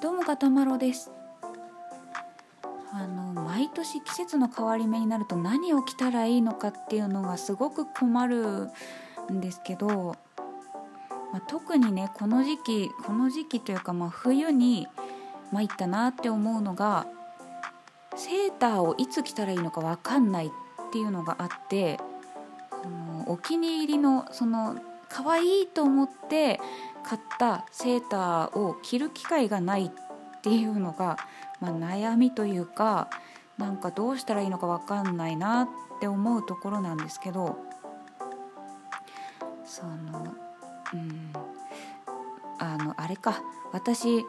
どうもかたまろです。あの毎年季節の変わり目になると何を着たらいいのかっていうのがすごく困るんですけど、まあ、特にねこの時期この時期というか、まあ、冬に参ったなって思うのがセーターをいつ着たらいいのか分かんないっていうのがあってあのお気に入りのその可愛いと思って買ったセーターを着る機会がないっていうのが、まあ、悩みというかなんかどうしたらいいのか分かんないなって思うところなんですけどそのうんあのあれか私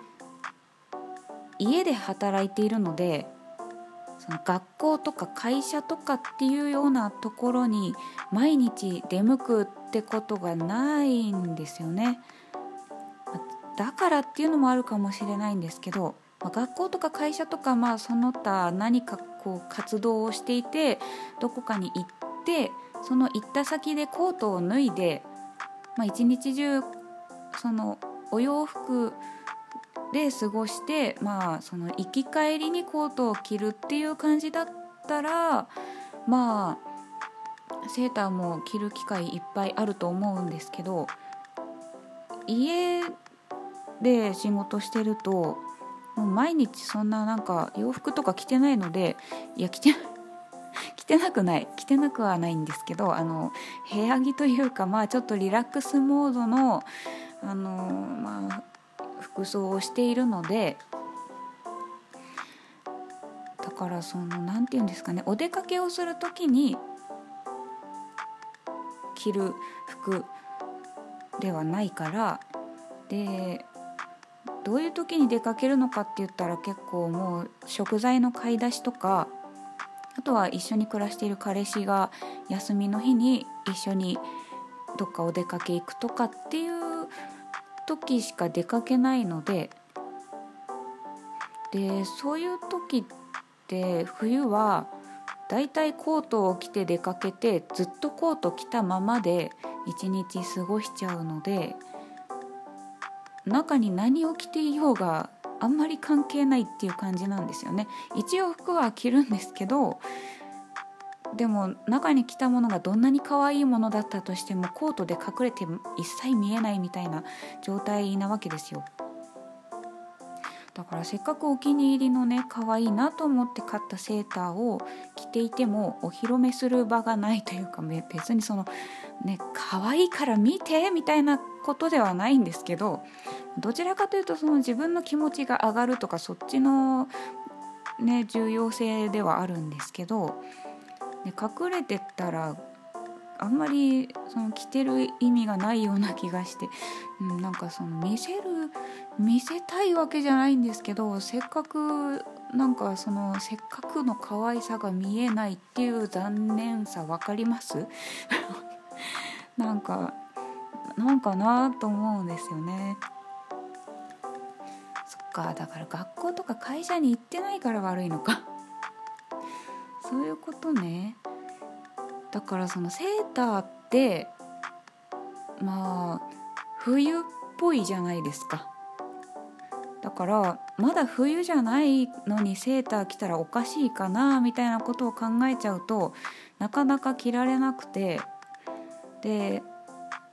家で働いているのでその学校とか会社とかっていうようなところに毎日出向くってことがないんですよね。だからっていうのもあるかもしれないんですけど、まあ、学校とか会社とか、まあ、その他何かこう活動をしていてどこかに行ってその行った先でコートを脱いで、まあ、一日中そのお洋服で過ごして、まあ、その行き帰りにコートを着るっていう感じだったらまあセーターも着る機会いっぱいあると思うんですけど家で仕事してるともう毎日そんななんか洋服とか着てないのでいや着て 着てなくない着てなくはないんですけどあの部屋着というかまあちょっとリラックスモードのあのまあ服装をしているのでだからその何て言うんですかねお出かけをする時に着る服ではないからでどういう時に出かけるのかって言ったら結構もう食材の買い出しとかあとは一緒に暮らしている彼氏が休みの日に一緒にどっかお出かけ行くとかっていう時しか出かけないのででそういう時って冬はだいたいコートを着て出かけてずっとコート着たままで一日過ごしちゃうので中に何を着ていようがあんまり関係ないっていう感じなんですよね。一応服は着るんですけどでも中に着たものがどんなに可愛いものだったとしてもコートで隠れて一切見えないみたいな状態なわけですよ。だからせっかくお気に入りのね可愛いなと思って買ったセーターを着ていてもお披露目する場がないというか別にそのね可愛いから見てみたいなことではないんですけどどちらかというとその自分の気持ちが上がるとかそっちのね重要性ではあるんですけどで隠れてたらあんまりその着てる意味がないような気がして、うん、なんかその見せる見せたいわけじゃないんですけどせっかくなんかそのせっかくの可愛さが見えないっていう残念さ分かります？なんかなんかなと思うんですよね。そっかだから学校とか会社に行ってないから悪いのか。そういうことねだからそのセーターってまあ冬っぽいじゃないですか。だからまだ冬じゃないのにセーター着たらおかしいかなみたいなことを考えちゃうとなかなか着られなくて。で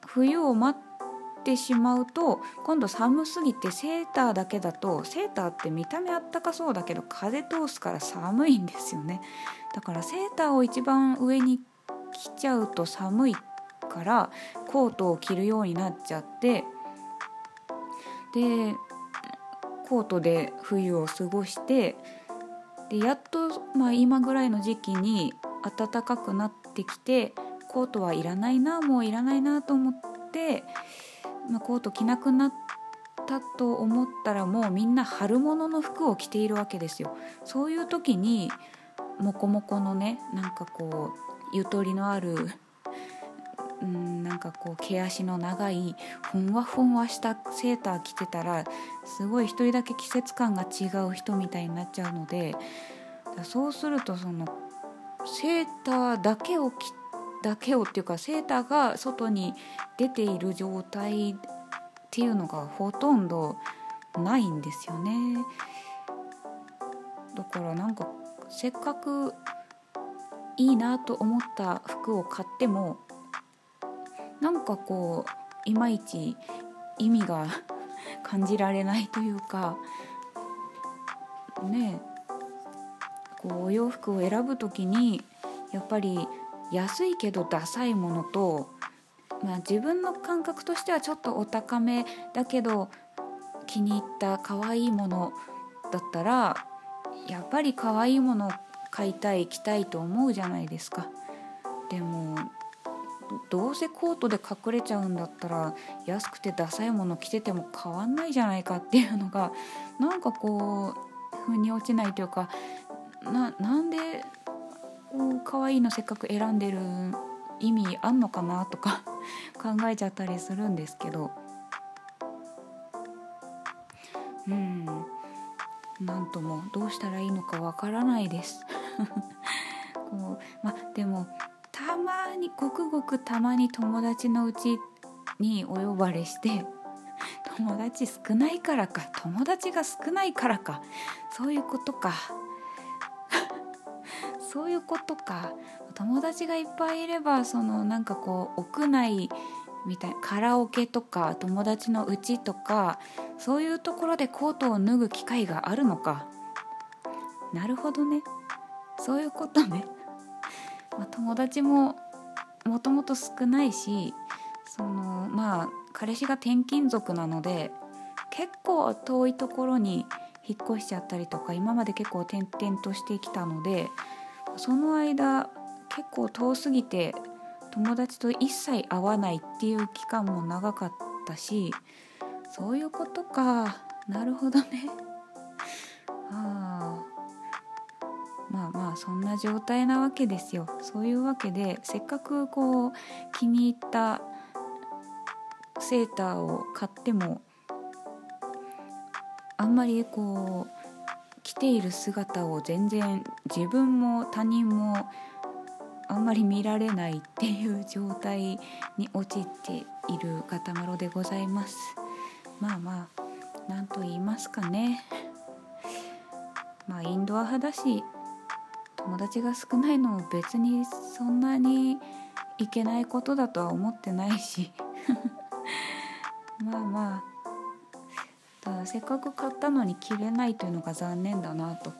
冬を待ってしまうと今度寒すぎてセーターだけだとセーターって見た目あったかそうだけど風通すから寒いんですよね。だからセーターを一番上に着ちゃうと寒いからコートを着るようになっちゃってでコートで冬を過ごしてでやっと、まあ、今ぐらいの時期に暖かくなってきてコートはいらないなもういらないなと思って、まあ、コート着なくなったと思ったらもうみんな春物の服を着ているわけですよ。そういう時にモコモコのねなんかこうゆとりのあるうんなんかこう毛足の長いふんわふんわしたセーター着てたらすごい一人だけ季節感が違う人みたいになっちゃうのでそうするとそのセーターだけを着だけをっていうかセーターが外に出ている状態っていうのがほとんどないんですよね。だからなんかせっかくいいなと思った服を買ってもなんかこういまいち意味が 感じられないというかねこうお洋服を選ぶ時にやっぱり安いけどダサいものと、まあ、自分の感覚としてはちょっとお高めだけど気に入った可愛いものだったらやっぱり可愛いもの買いたい着たいと思うじゃないですか。でもどうせコートで隠れちゃうんだったら安くてダサいもの着てても変わんないじゃないかっていうのがなんかこう腑に落ちないというかななんで可愛いのせっかく選んでる意味あんのかなとか 考えちゃったりするんですけどうんなんともどうしたらいいのかわからないです。こうまでもたまにごくごくたまに友達のうちにお呼ばれして 友達少ないからか友達が少ないからかそういうことか。そういうことか。友達がいっぱいいればそのなんかこう屋内みたいなカラオケとか友達の家とかそういうところでコートを脱ぐ機会があるのか。なるほどね。そういうことね、まあ、友達ももともと少ないしそのまあ彼氏が転勤族なので結構遠いところに引っ越しちゃったりとか今まで結構転々としてきたのでその間結構遠すぎて友達と一切会わないっていう期間も長かったしそういうことか。なるほどね。あまあまあそんな状態なわけですよ。そういうわけでせっかくこう気に入ったセーターを買ってもあんまりこう着ている姿を全然自分も他人もあんまり見られないっていう状態に陥っている片丸でございます。まあまあ何と言いますかね。まあインドア派だし友達が少ないのも別にそんなにいけないことだとは思ってないし。まあまあせっかく買ったのに着れないというのが残念だなと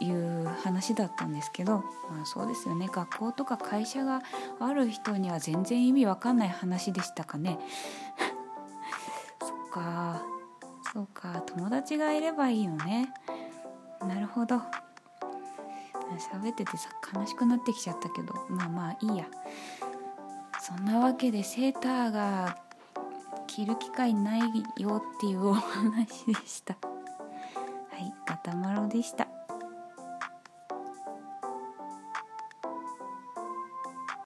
いう話だったんですけど、まあ、そうですよね。学校とか会社がある人には全然意味わかんない話でしたかね。か。そうか友達がいればいいよね。なるほど。喋っててさ悲しくなってきちゃったけど。まあまあいいや。そんなわけでセーターが着る機会ないよっていうお話でした。はいガタマロでした。